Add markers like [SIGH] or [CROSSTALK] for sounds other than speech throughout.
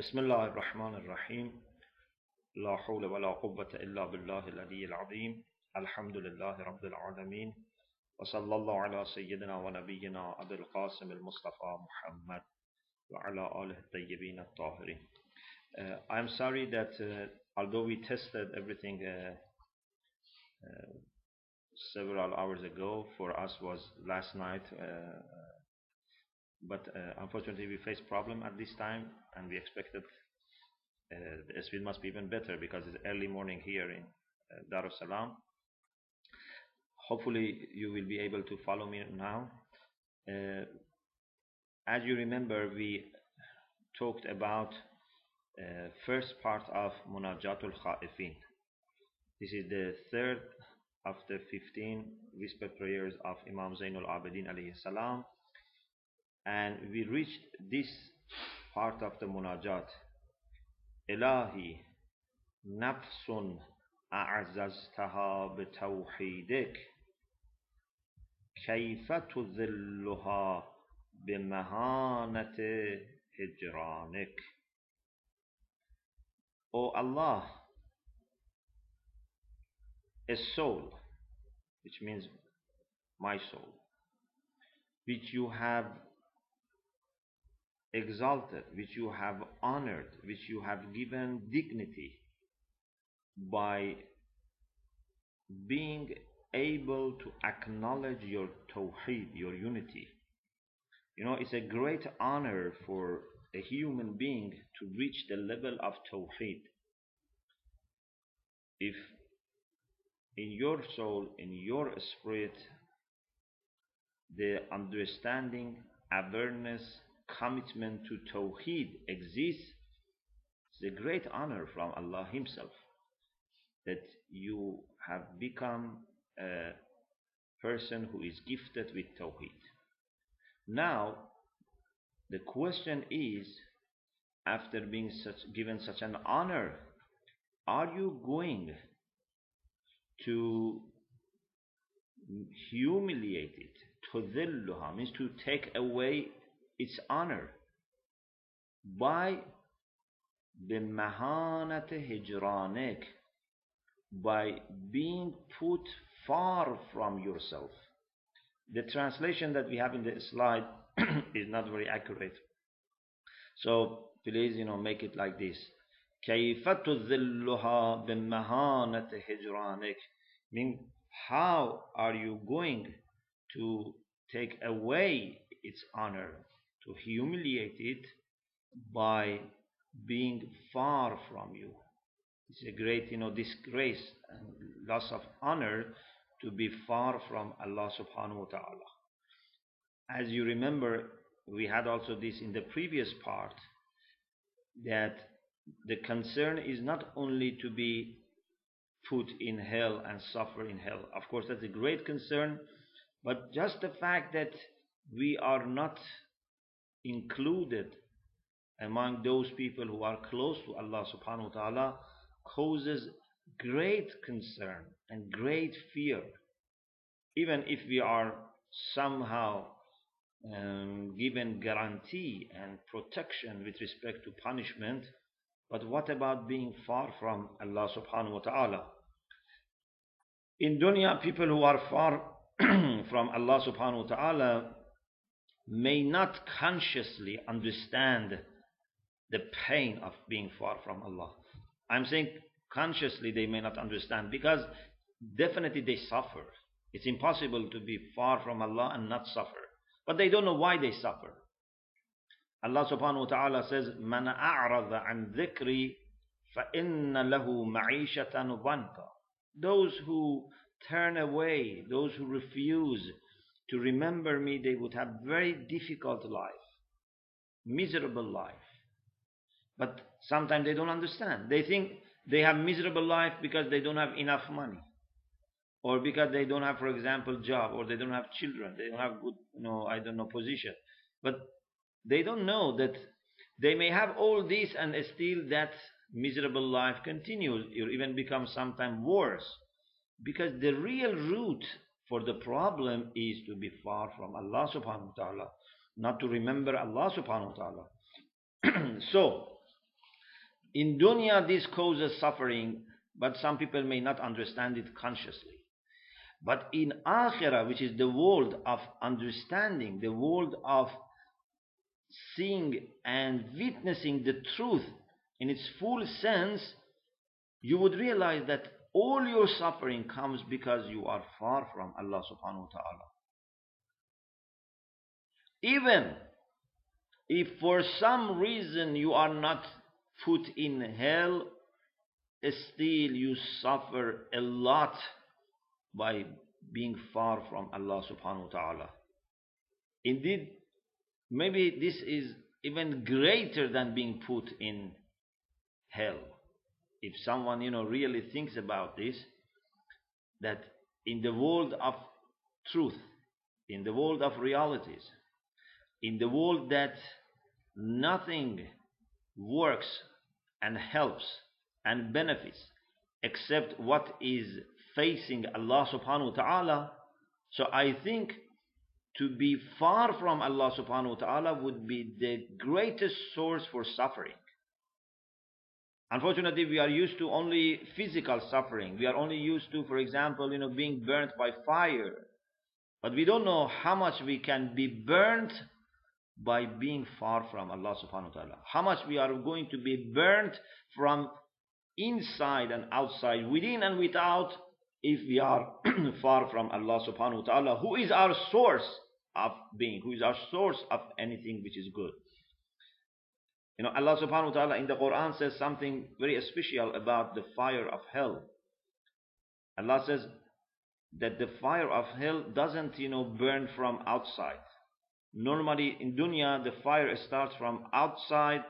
بسم الله الرحمن الرحيم. لا حول ولا قوة إلا بالله العلي العظيم. الحمد لله رب العالمين. وصلى الله على سيدنا ونبينا أبي القاسم المصطفى محمد وعلى آله الطيبين الطاهرين. Uh, I'm sorry that uh, although we tested everything uh, uh several hours ago for us was last night uh, but uh, unfortunately we face problem at this time and we expected uh, the speed must be even better because it's early morning here in uh, Dar es Salaam. Hopefully you will be able to follow me now. As you remember we talked about uh, first part of Munajatul Khaifin. This is the third of the 15 whisper prayers of Imam Zainul Abidin alayhi salam and we reached this part of the munajat Ilahi nafsun أعززتها بتوحيدك كيف تذلها بمهانة هجرانك O Allah a soul which means my soul which you have exalted, which you have honored, which you have given dignity by being able to acknowledge your tawheed, your unity. You know, it's a great honor for a human being to reach the level of tawheed. If in your soul, in your spirit, the understanding, awareness, commitment to Tawheed exists, it's a great honor from Allah Himself that you have become a person who is gifted with Tawheed. Now, the question is, after being such, given such an honor, are you going to humiliate it? To means to take away its honor by بمهانة هجرانك by being put far from yourself. The translation that we have in the slide [CLEARS THROAT] is not very accurate. So please, you know, make it like this. كيف تذلها بمهانة هجرانك mean how are you going to take away its honor to humiliate it by being far from you. It's a great, you know, disgrace and loss of honor to be far from Allah subhanahu wa ta'ala. As you remember, we had also this in the previous part that the concern is not only to be put in hell and suffer in hell. Of course, that's a great concern, but just the fact that we are not included among those people who are close to Allah subhanahu wa ta'ala causes great concern and great fear. Even if we are somehow um, given guarantee and protection with respect to punishment, but what about being far from Allah subhanahu wa ta'ala? In dunya, people who are far [CLEARS THROAT] from Allah subhanahu wa ta'ala may not consciously understand the pain of being far from Allah. I'm saying consciously they may not understand because definitely they suffer. It's impossible to be far from Allah and not suffer. But they don't know why they suffer. Allah subhanahu wa ta'ala says, من أعرض عن ذكري فإن له معيشة ضنكا. Those who turn away, those who refuse to remember me, they would have very difficult life, miserable life. But sometimes they don't understand. They think they have miserable life because they don't have enough money. Or because they don't have, for example, job, or they don't have children, they don't have good, you know, I don't know, position. But they don't know that they may have all this and still that miserable life continues, or even becomes sometimes worse. Because the real root for the problem is to be far from Allah subhanahu wa ta'ala, not to remember Allah subhanahu wa ta'ala. [CLEARS THROAT] so, In dunya, this causes suffering, but some people may not understand it consciously. But in akhirah, which is the world of understanding, the world of seeing and witnessing the truth in its full sense, you would realize that all your suffering comes because you are far from Allah subhanahu wa ta'ala. Even if for some reason you are not put in hell, still you suffer a lot by being far from Allah subhanahu wa ta'ala. Indeed, maybe this is even greater than being put in hell. If someone, you know, really thinks about this, that in the world of truth, in the world of realities, in the world that nothing works and helps and benefits except what is facing Allah subhanahu wa ta'ala. So I think to be far from Allah subhanahu wa ta'ala would be the greatest source for suffering. Unfortunately, we are used to only physical suffering. We are only used to, for example, you know, being burnt by fire. But we don't know how much we can be burnt by being far from Allah subhanahu wa ta'ala. How much we are going to be burnt from inside and outside, within and without, if we are [CLEARS THROAT] far from Allah subhanahu wa ta'ala, who is our source of being, who is our source of anything which is good. You know, Allah subhanahu wa ta'ala in the Quran says something very special about the fire of hell. Allah says that the fire of hell doesn't, you know, burn from outside. Normally in dunya, the fire starts from outside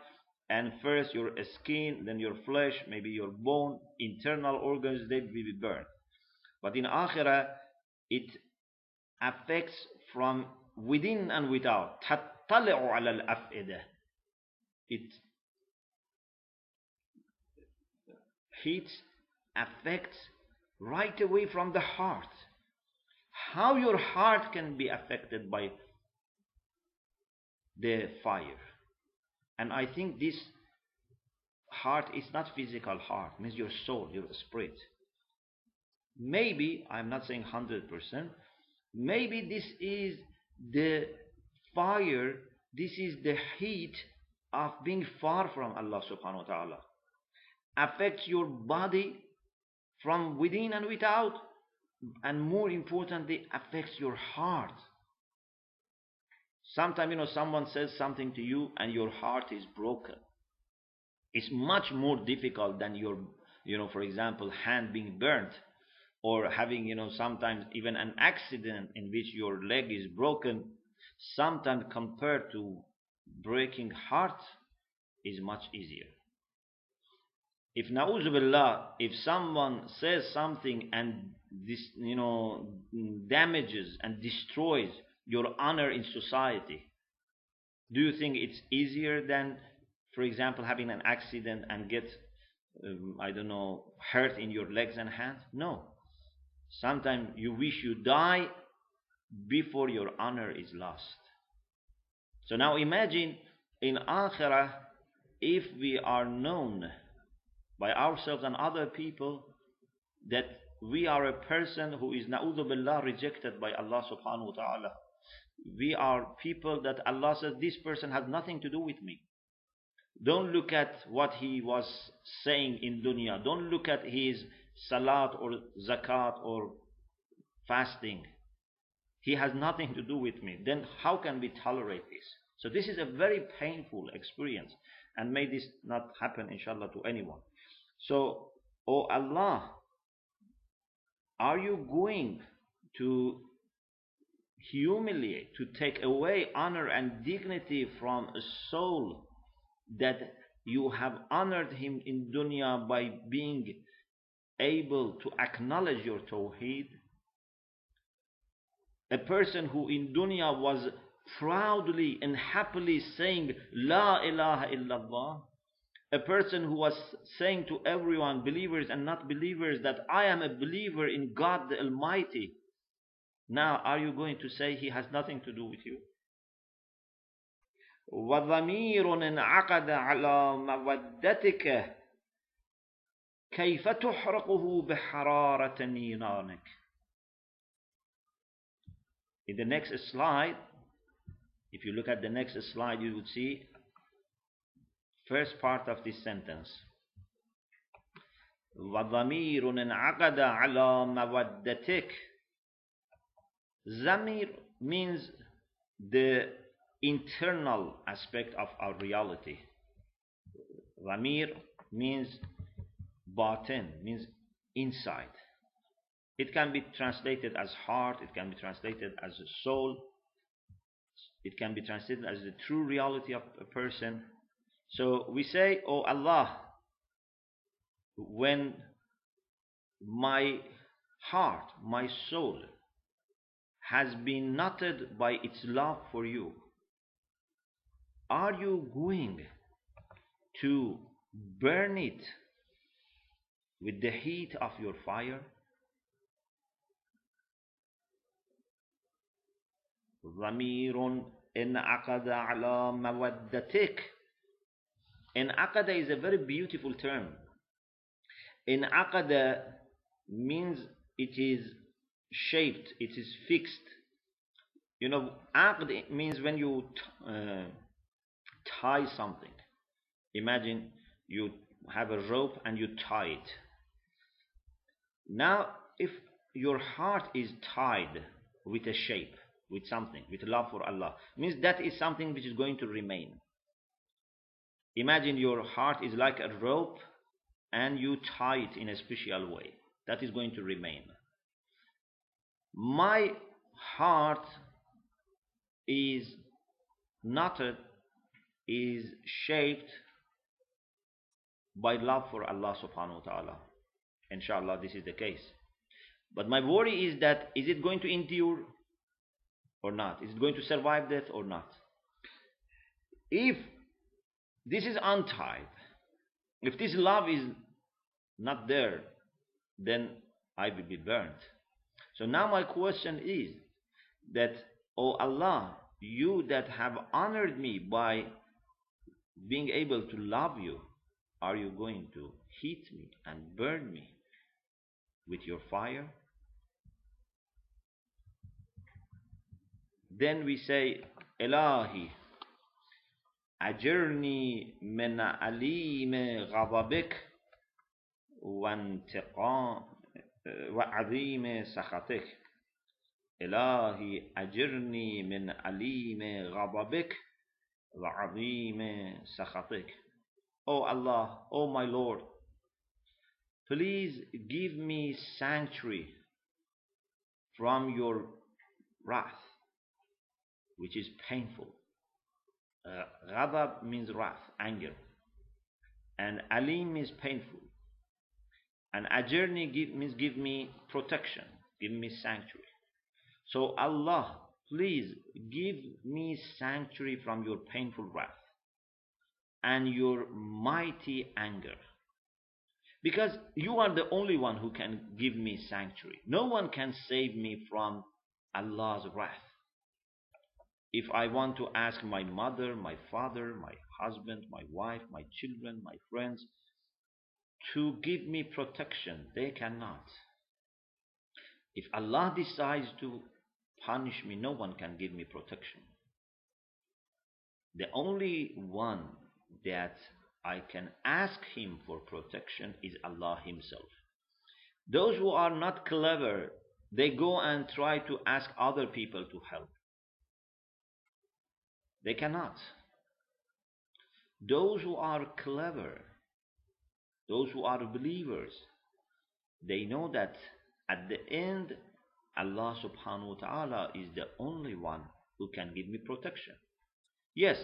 and first your skin, then your flesh, maybe your bone, internal organs, they will be burned. But in akhirah, it affects from within and without. تطلع على الأفئدة. It heat affects right away from the heart. How your heart can be affected by the fire. And I think this heart is not physical heart, means your soul, your spirit. Maybe, I'm not saying 100%, maybe this is the fire, this is the heat of being far from Allah subhanahu wa ta'ala. Affects your body from within and without, and more importantly, affects your heart. Sometimes, you know, someone says something to you and your heart is broken. It's much more difficult than your, you know, for example, hand being burnt or having, you know, sometimes even an accident in which your leg is broken. Sometimes compared to breaking heart is much easier. If na'uzubillah, if someone says something and this, you know, damages and destroys your honor in society. Do you think it's easier than, for example, having an accident and get, um, I don't know, hurt in your legs and hands? No. Sometimes you wish you die before your honor is lost. So now imagine in Akhirah, if we are known by ourselves and other people that we are a person who is na'udhu billah rejected by Allah subhanahu wa ta'ala we are people that Allah says, this person has nothing to do with me. Don't look at what he was saying in dunya. Don't look at his salat or zakat or fasting. He has nothing to do with me. Then how can we tolerate this? So this is a very painful experience. And may this not happen, inshallah, to anyone. So, oh Allah, are you going to humiliate, to take away honor and dignity from a soul that you have honored him in dunya by being able to acknowledge your tawheed. A person who in dunya was proudly and happily saying La ilaha illallah. A person who was saying to everyone, believers and not believers, that I am a believer in God the Almighty. Now, are you going to say he has nothing to do with you? وضمير انعقد على مودتك كيف تحرقه بحرارة نيرانك In the next slide, if you look at the next slide, you would see first part of this sentence. وضمير انعقد على مودتك Zamir means the internal aspect of our reality. Zamir means batin, means inside. It can be translated as heart, it can be translated as a soul, it can be translated as the true reality of a person. So we say, Oh Allah, when my heart, my soul has been knotted by its love for you, are you going to burn it with the heat of your fire? ضمير انعقد على مودتك Enaqada is a very beautiful term. Enaqada means it is shaped, it is fixed. You know, aqd means when you uh, tie something. Imagine you have a rope and you tie it. Now, if your heart is tied with a shape, with something, with love for Allah, means that is something which is going to remain. Imagine your heart is like a rope and you tie it in a special way. That is going to remain. My heart is knotted, is shaped by love for Allah subhanahu wa ta'ala. Inshallah, this is the case. But my worry is that is it going to endure or not? Is it going to survive death or not? If this is untied, if this love is not there, then I will be burnt. So now my question is that, oh Allah, you that have honored me by being able to love you, are you going to heat me and burn me with your fire? Then we say, Elahi, أجرني من أليم غضبك وانتقام وعظيم سخطك إلهي أجرني من أليم غضبك وعظيم سخطك Oh Allah, oh my Lord, please give me sanctuary from your wrath, which is painful. Uh, ghadab means wrath, anger. And alim means painful. And ajirni give, means give me protection, give me sanctuary. So Allah, please give me sanctuary from your painful wrath and your mighty anger. Because you are the only one who can give me sanctuary. No one can save me from Allah's wrath. If I want to ask my mother, my father, my husband, my wife, my children, my friends to give me protection, they cannot. If Allah decides to punish me, no one can give me protection. The only one that I can ask Him for protection is Allah Himself. Those who are not clever, they go and try to ask other people to help. They cannot. Those who are clever, those who are believers, they know that at the end, Allah subhanahu wa ta'ala is the only one who can give me protection. Yes,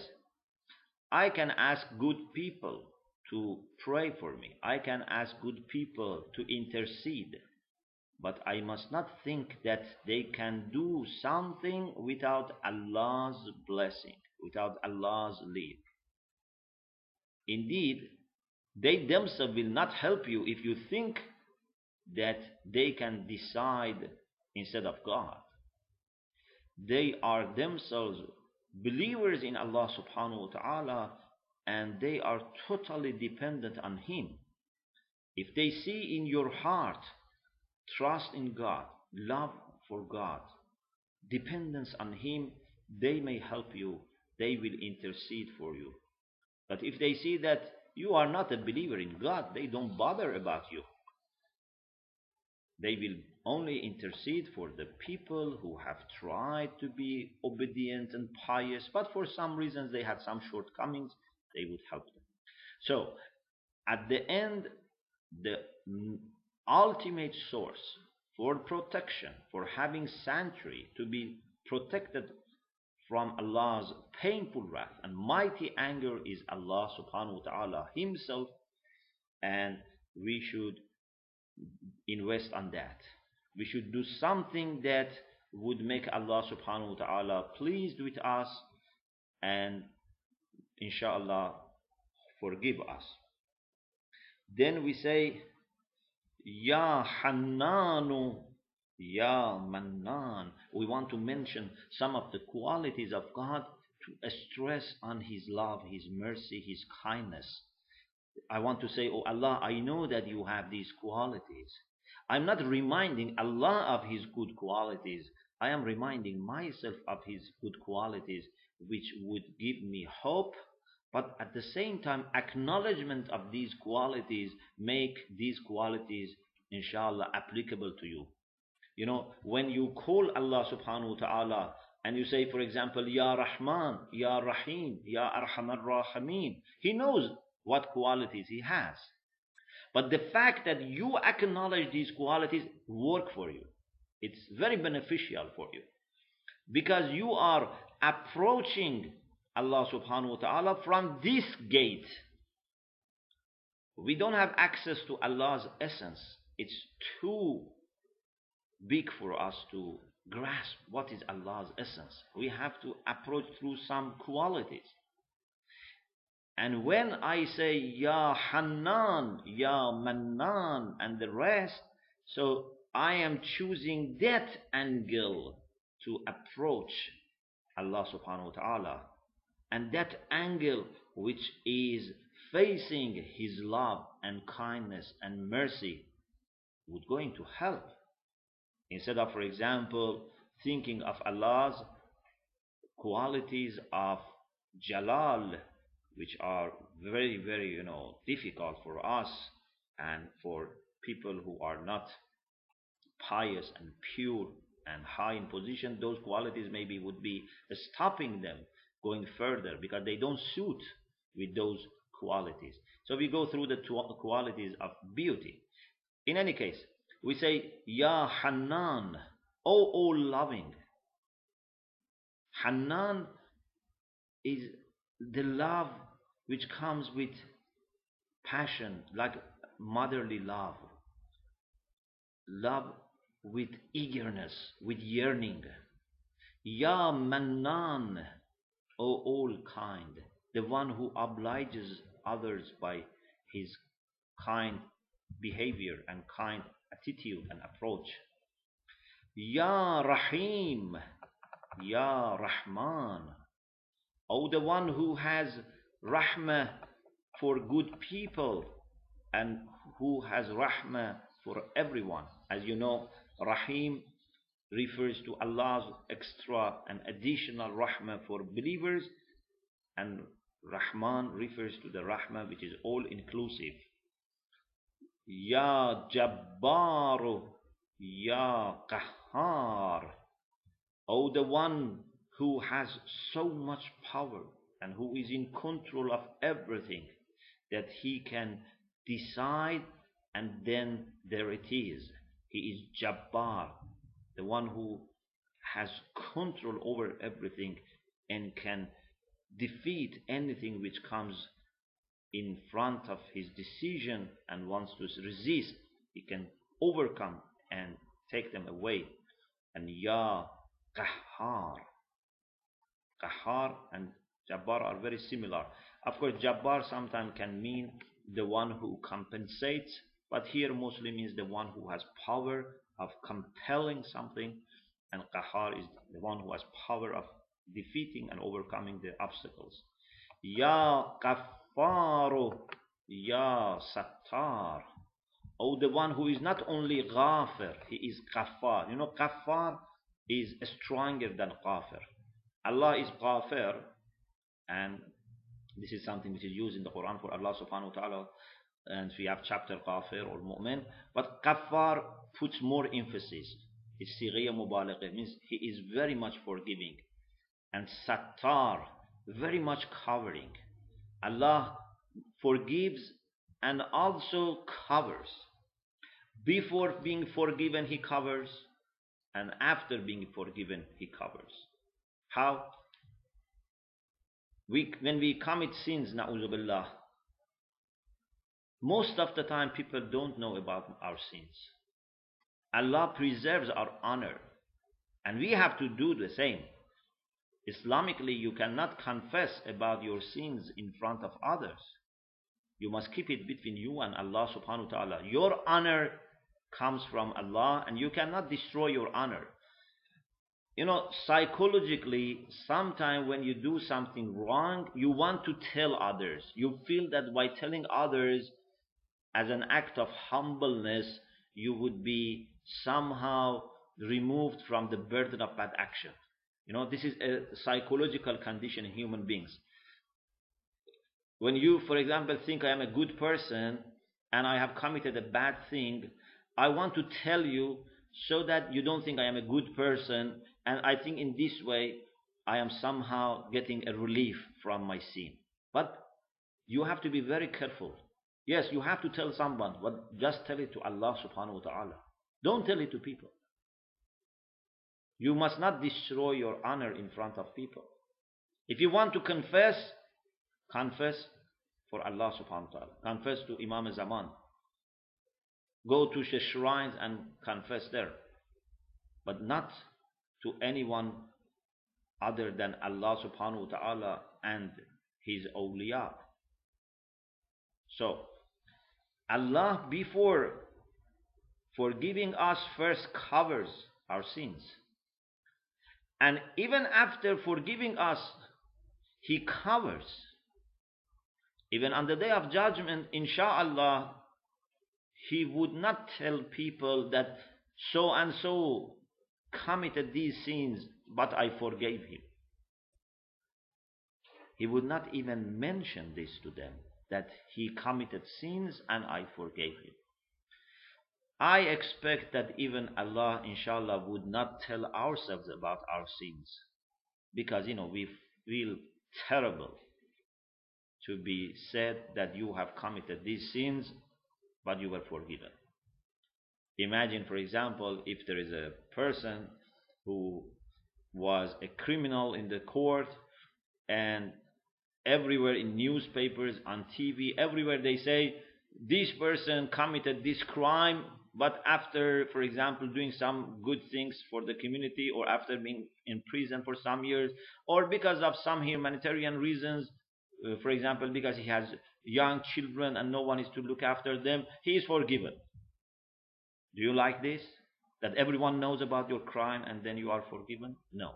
I can ask good people to pray for me. I can ask good people to intercede. But I must not think that they can do something without Allah's blessing without Allah's leave. Indeed, they themselves will not help you if you think that they can decide instead of God. They are themselves believers in Allah subhanahu wa ta'ala and they are totally dependent on Him. If they see in your heart trust in God, love for God, dependence on Him, they may help you, they will intercede for you. But if they see that you are not a believer in God, they don't bother about you. They will only intercede for the people who have tried to be obedient and pious, but for some reasons they had some shortcomings, they would help them. So, at the end, the ultimate source for protection, for having sanctuary, to be protected from Allah's painful wrath and mighty anger is Allah subhanahu wa ta'ala himself and we should invest on that. We should do something that would make Allah subhanahu wa ta'ala pleased with us and inshallah forgive us. Then we say, Ya Hannanu, Ya Mannan. We want to mention some of the qualities of God to stress on His love, His mercy, His kindness. I want to say, Oh Allah, I know that you have these qualities. I'm not reminding Allah of His good qualities. I am reminding myself of His good qualities, which would give me hope, but at the same time, acknowledgement of these qualities make these qualities, inshallah, applicable to you. You know, when you call Allah subhanahu wa ta'ala and you say, for example, Ya Rahman, Ya Rahim, Ya Arhamar Rahameen, He knows what qualities he has. But the fact that you acknowledge these qualities work for you. It's very beneficial for you. Because you are approaching Allah subhanahu wa ta'ala from this gate. We don't have access to Allah's essence. It's too big for us to grasp what is Allah's essence. We have to approach through some qualities. And when I say Ya Hannan, Ya Mannan, and the rest, so I am choosing that angle to approach Allah subhanahu wa ta'ala. And that angle which is facing His love and kindness and mercy would going to help. Instead of, for example, thinking of Allah's qualities of Jalal, which are very, very, you know, difficult for us and for people who are not pious and pure and high in position, those qualities maybe would be stopping them going further because they don't suit with those qualities. So we go through the qualities of beauty. In any case, we say, Ya Hannan, O all loving. Hannan is the love which comes with passion, like motherly love, love with eagerness, with yearning. Ya Mannan, O all kind, the one who obliges others by his kind behavior and kind attitude and approach. Ya Rahim, Ya Rahman, O the one who has rahmah for good people and who has rahmah for everyone. As you know, Rahim refers to Allah's extra and additional rahmah for believers, and Rahman refers to the rahmah which is all inclusive. Ya Jabbaru, Ya Qahhar, O the one who has so much power and who is in control of everything that he can decide and then there it is. He is Jabbar, the one who has control over everything and can defeat anything which comes in front of his decision and wants to resist. He can overcome and take them away. And Ya Qahhar. Qahhar and Jabbar are very similar. Of course, Jabbar sometimes can mean the one who compensates, but here mostly means the one who has power of compelling something, and Qahhar is the one who has power of defeating and overcoming the obstacles. Ya Ghafaru, Ya Sattar. Oh, the one who is not only Ghafir, he is Ghaffar. You know, Ghaffar is stronger than Ghafir. Allah is Ghafir, and this is something which is used in the Quran for Allah subhanahu wa ta'ala, and we have chapter Ghafir or Mu'min, but Ghaffar puts more emphasis. It's Mubaligh, means he is very much forgiving. And Sattar, very much covering. Allah forgives and also covers. Before being forgiven, He covers, and after being forgiven, He covers. How? We, when we commit sins, na'uzubillah, most of the time people don't know about our sins. Allah preserves our honor, and we have to do the same. Islamically, you cannot confess about your sins in front of others. You must keep it between you and Allah subhanahu wa ta'ala. Your honor comes from Allah and you cannot destroy your honor. You know, psychologically, sometimes when you do something wrong, you want to tell others. You feel that by telling others as an act of humbleness, you would be somehow removed from the burden of bad action. You know, this is a psychological condition in human beings. When you, for example, think I am a good person and I have committed a bad thing, I want to tell you so that you don't think I am a good person. And I think in this way, I am somehow getting a relief from my sin. But you have to be very careful. Yes, you have to tell someone, but just tell it to Allah subhanahu wa ta'ala. Don't tell it to people. You must not destroy your honor in front of people. If you want to confess, confess for Allah subhanahu wa ta'ala. Confess to Imam Zaman. Go to the shrines and confess there. But not to anyone other than Allah subhanahu wa ta'ala and His awliya. So, Allah before forgiving us first covers our sins. And even after forgiving us, He covers. Even on the day of judgment, inshallah, He would not tell people that so and so committed these sins, but I forgave him. He would not even mention this to them, that he committed sins and I forgave him. I expect that even Allah, inshallah, would not tell ourselves about our sins because, you know, we feel terrible to be said that you have committed these sins, but you were forgiven. Imagine, for example, if there is a person who was a criminal in the court and everywhere in newspapers, on TV, everywhere they say, this person committed this crime but after, for example, doing some good things for the community or after being in prison for some years or because of some humanitarian reasons, uh, for example, because he has young children and no one is to look after them, he is forgiven. Do you like this? That everyone knows about your crime and then you are forgiven? No.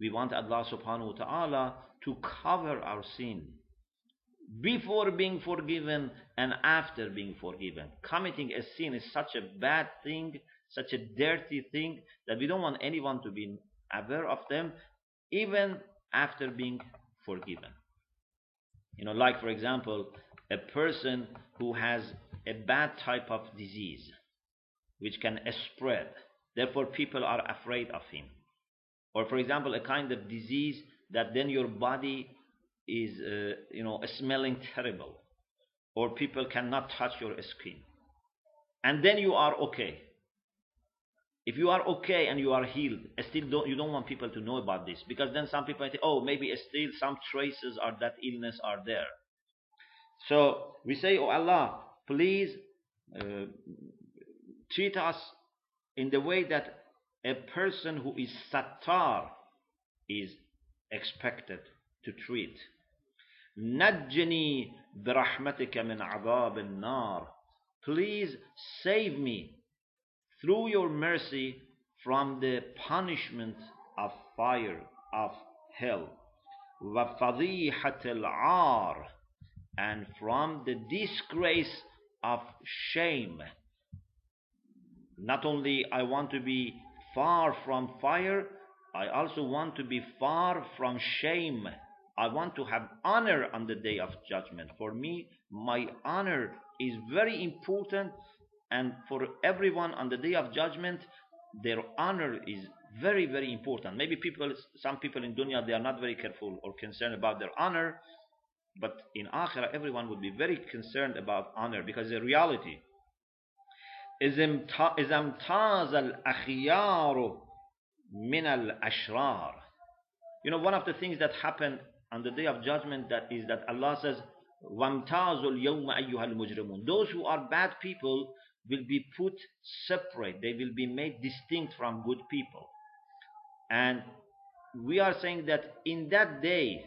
We want Allah subhanahu wa ta'ala to cover our sin before being forgiven and after being forgiven. Committing a sin is such a bad thing, such a dirty thing, that we don't want anyone to be aware of them, even after being forgiven. You know, like for example, a person who has a bad type of disease, which can spread, therefore people are afraid of him. Or for example, a kind of disease that then your body is uh, you know smelling terrible or people cannot touch your skin. And then you are okay. If you are okay and you are healed still don't you don't want people to know about this because then some people say oh maybe still some traces of that illness are there. So we say oh allah please uh, treat us in the way that a person who is sattar is expected to treat نجني برحمتك من عذاب النار Please save me through your mercy from the punishment of fire of hell وفضيحة العار and from the disgrace of shame not only I want to be far from fire I also want to be far from shame I want to have honor on the day of judgment for me my honor is very important and for everyone on the day of judgment their honor is very very important maybe people some people in dunya they are not very careful or concerned about their honor but in akhirah everyone would be very concerned about honor because the reality is امتاز الأخيار من الأشرار you know one of the things that happen on the day of judgment that is that Allah says وَامْتَازُوا الْيَوْمَ أَيُّهَا الْمُجْرِمُونَ Those who are bad people will be put separate. They will be made distinct from good people. And we are saying that in that day,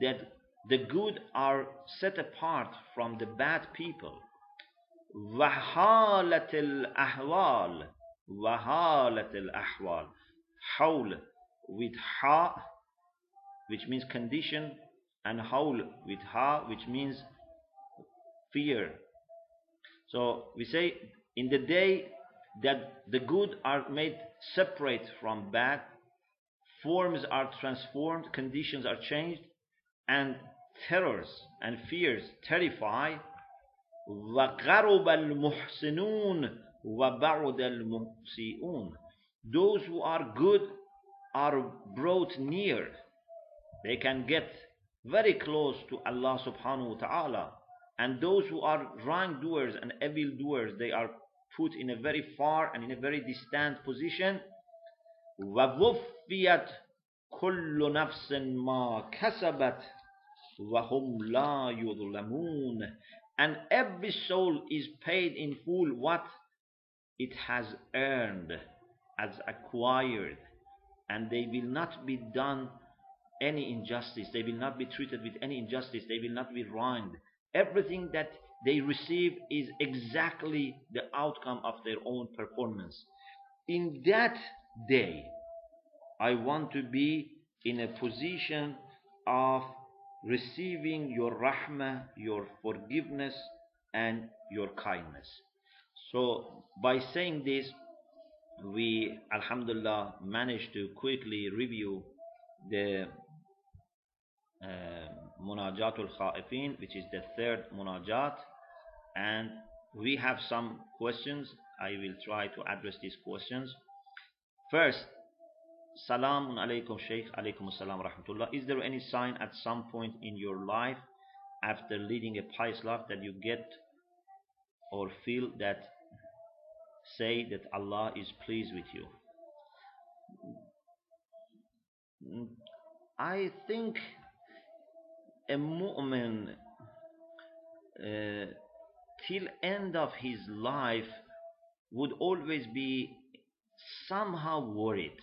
that the good are set apart from the bad people. وَحَالَةِ الْأَحْوَالِ وَحَالَةِ الْأَحْوَالِ حول with ha which means condition and haul with ha which means fear so we say in the day that the good are made separate from bad, forms are transformed, conditions are changed, and terrors and fears terrify. وَقَرُبَ الْمُحْسِنُونَ وَبَعُدَ الْمُحْسِئُونَ Those who are good are brought near. They can get very close to Allah subhanahu wa ta'ala and those who are wrongdoers and evil doers, they are put in a very far and in a very distant position. وَوُفِّيَتْ كُلُّ نَفْسٍ مَا كَسَبَتْ وَهُمْ لَا يُظْلَمُونَ And every soul is paid in full what it has earned, as acquired, and they will not be done any injustice. They will not be treated with any injustice. They will not be wronged. Everything that they receive is exactly the outcome of their own performance. In that day, I want to be in a position of receiving your rahmah, your forgiveness, and your kindness. So, by saying this, we, Alhamdulillah, managed to quickly review the Uh, munajatul Khaifin, which is the third Munajat. And we have some questions. I will try to address these questions. First, Salamun alaykum Shaykh, alaykum assalam rahmatullah. Is there any sign at some point in your life after leading a pious life that you get or feel that say that Allah is pleased with you? Mm, I think a mu'min uh, till end of his life would always be somehow worried.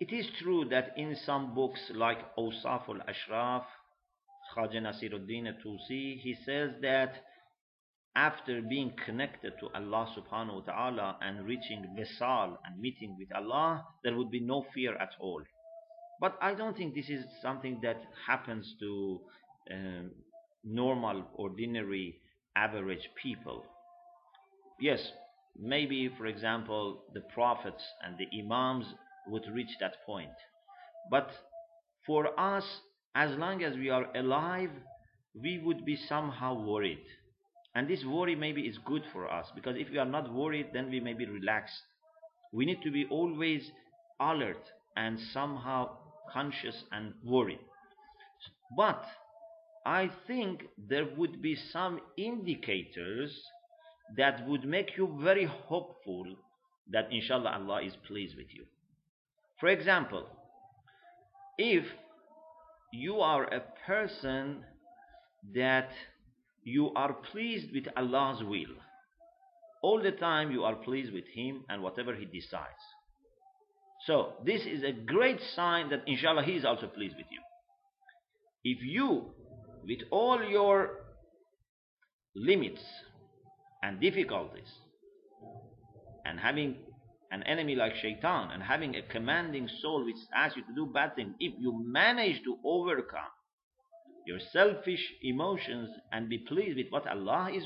It is true that in some books like Awsaf al-Ashraf, Khaja Nasiruddin Tusi, he says that after being connected to Allah subhanahu wa ta'ala and reaching Visal and meeting with Allah, there would be no fear at all. But I don't think this is something that happens to um, normal, ordinary, average people. Yes, maybe, for example, the prophets and the imams would reach that point. But for us, as long as we are alive, we would be somehow worried. And this worry maybe is good for us because if we are not worried, then we may be relaxed. We need to be always alert and somehow conscious and worried. But I think there would be some indicators that would make you very hopeful that inshallah Allah is pleased with you. For example, if you are a person that you are pleased with Allah's will, all the time you are pleased with Him and whatever He decides. So this is a great sign that inshallah he is also pleased with you. If you, with all your limits and difficulties, and having an enemy like shaitan and having a commanding soul which asks you to do bad things, if you manage to overcome your selfish emotions and be pleased with what Allah is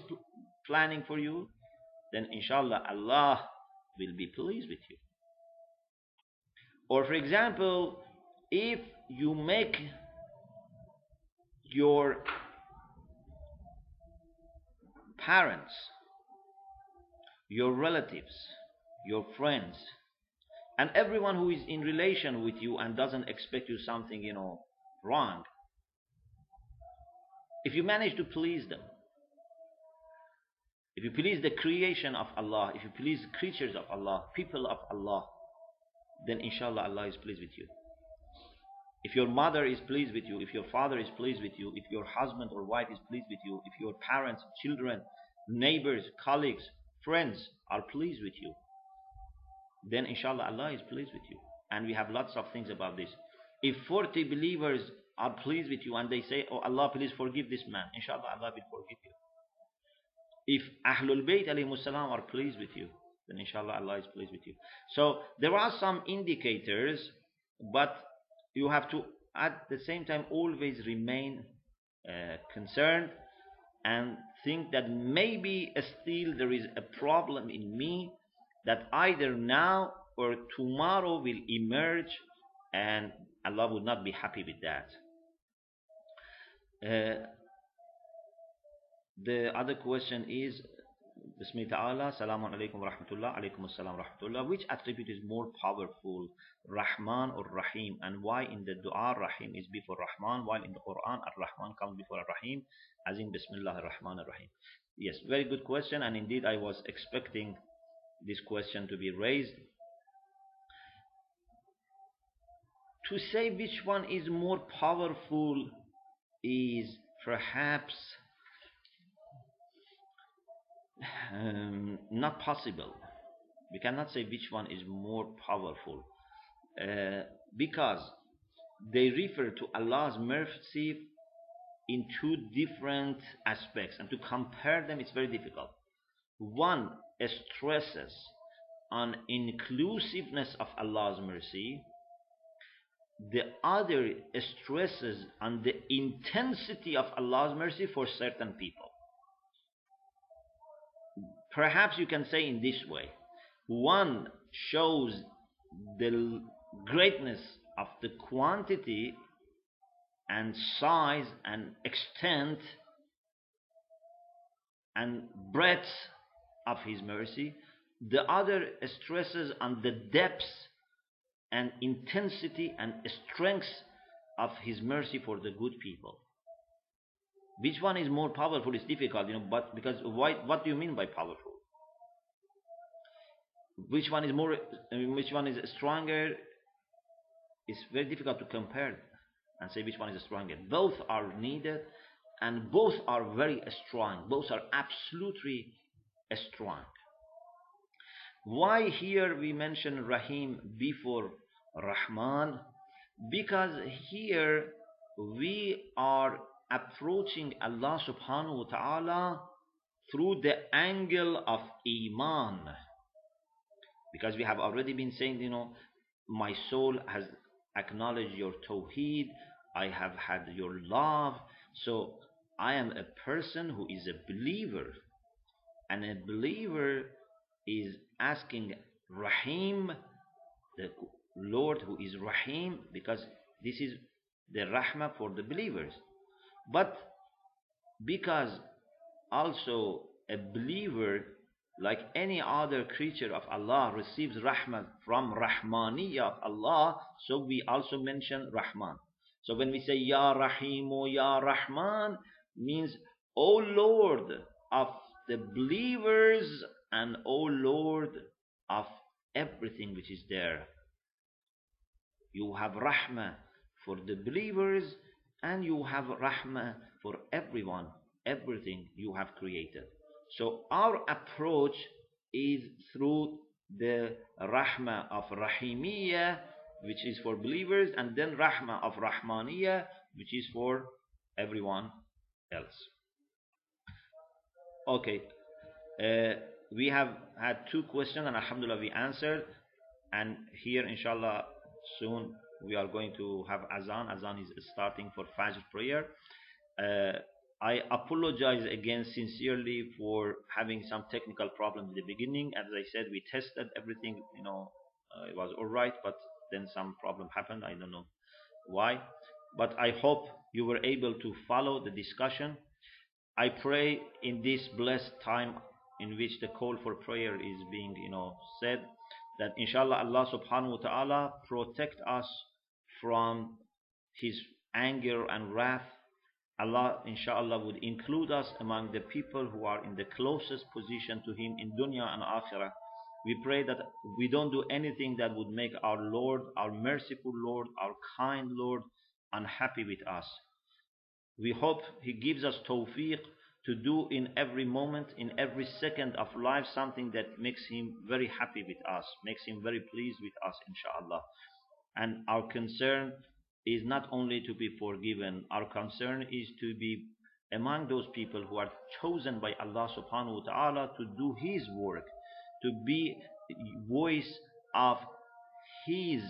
planning for you, then inshallah Allah will be pleased with you. Or for example, if you make your parents, your relatives, your friends, and everyone who is in relation with you and doesn't expect you something, you know, wrong. If you manage to please them, if you please the creation of Allah, if you please creatures of Allah, people of Allah, then inshallah Allah is pleased with you. If your mother is pleased with you, if your father is pleased with you, if your husband or wife is pleased with you, if your parents, children, neighbors, colleagues, friends are pleased with you, then inshallah Allah is pleased with you. And we have lots of things about this. If 40 believers are pleased with you and they say, Oh Allah, please forgive this man, inshallah Allah will forgive you. If Ahlul Bayt salam are pleased with you, then inshallah Allah is pleased with you. So there are some indicators, but you have to at the same time always remain uh, concerned and think that maybe still there is a problem in me that either now or tomorrow will emerge and Allah would not be happy with that. Uh, the other question is Bismillah ta'ala, Salamun alaykum wa rahmatullah, alaykum assalam rahmatullah. Which attribute is more powerful, Rahman or Rahim? And why in the dua Rahim is before Rahman, while in the Quran Ar-Rahman comes before Ar-Rahim, as in Bismillah ar-Rahman ar-Rahim? Yes, very good question, and indeed I was expecting this question to be raised. To say which one is more powerful is perhaps um, not possible. We cannot say which one is more powerful uh, because they refer to Allah's mercy in two different aspects, and to compare them it's very difficult. One stresses on inclusiveness of Allah's mercy, the other stresses on the intensity of Allah's mercy for certain people. Perhaps you can say in this way. One shows the greatness of the quantity and size and extent and breadth of his mercy. The other stresses on the depth and intensity and strength of his mercy for the good people which one is more powerful is difficult, you know, but because why, what do you mean by powerful? Which one is more, which one is stronger? It's very difficult to compare and say which one is stronger. Both are needed and both are very strong. Both are absolutely strong. Why here we mention Rahim before Rahman? Because here we are approaching Allah subhanahu wa ta'ala through the angle of Iman. Because we have already been saying, you know, my soul has acknowledged your Tawheed, I have had your love, so I am a person who is a believer. And a believer is asking Rahim, the Lord who is Rahim, because this is the Rahmah for the believers. But because also a believer, like any other creature of Allah, receives rahmat from Rahmaniyya of Allah, so we also mention Rahman. So when we say Ya Rahimu, Ya Rahman, means, O Lord of the believers and O Lord of everything which is there. You have rahmah for the believers and you have rahmah for everyone, everything you have created. So our approach is through the rahmah of rahimiyya, which is for believers, and then rahmah of rahmaniyya, which is for everyone else. Okay, uh, we have had two questions and alhamdulillah we answered and here inshallah soon we are going to have azan. Azan is starting for fajr prayer. Uh, I apologize again sincerely for having some technical problems in the beginning. As I said we tested everything you know uh, it was alright but then some problem happened. I don't know why. But I hope you were able to follow the discussion. I pray in this blessed time in which the call for prayer is being, you know, said, that inshallah Allah subhanahu wa ta'ala protect us from his anger and wrath. Allah inshallah would include us among the people who are in the closest position to him in dunya and akhirah. We pray that we don't do anything that would make our Lord, our merciful Lord, our kind Lord unhappy with us. We hope He gives us tawfiq to do in every moment, in every second of life, something that makes Him very happy with us, makes Him very pleased with us, inshallah. And our concern is not only to be forgiven, our concern is to be among those people who are chosen by Allah subhanahu wa ta'ala to do His work, to be voice of His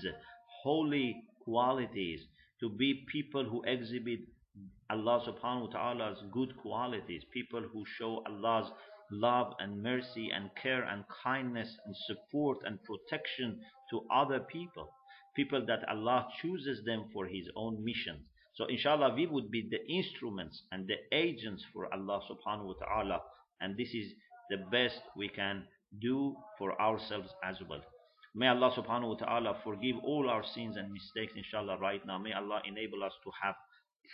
holy qualities, to be people who exhibit Allah subhanahu wa ta'ala's good qualities, people who show Allah's love and mercy and care and kindness and support and protection to other people, people that Allah chooses them for His own mission. So inshallah we would be the instruments and the agents for Allah subhanahu wa ta'ala and this is the best we can do for ourselves as well. May Allah subhanahu wa ta'ala forgive all our sins and mistakes inshallah right now. May Allah enable us to have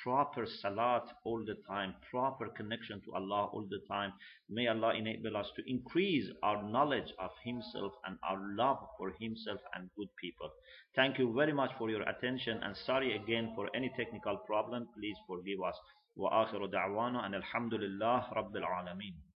proper salat all the time, proper connection to Allah all the time. May Allah enable us to increase our knowledge of Himself and our love for Himself and good people. Thank you very much for your attention and sorry again for any technical problem. Please forgive us. وآخر دعوانا أن الحمد لله رب العالمين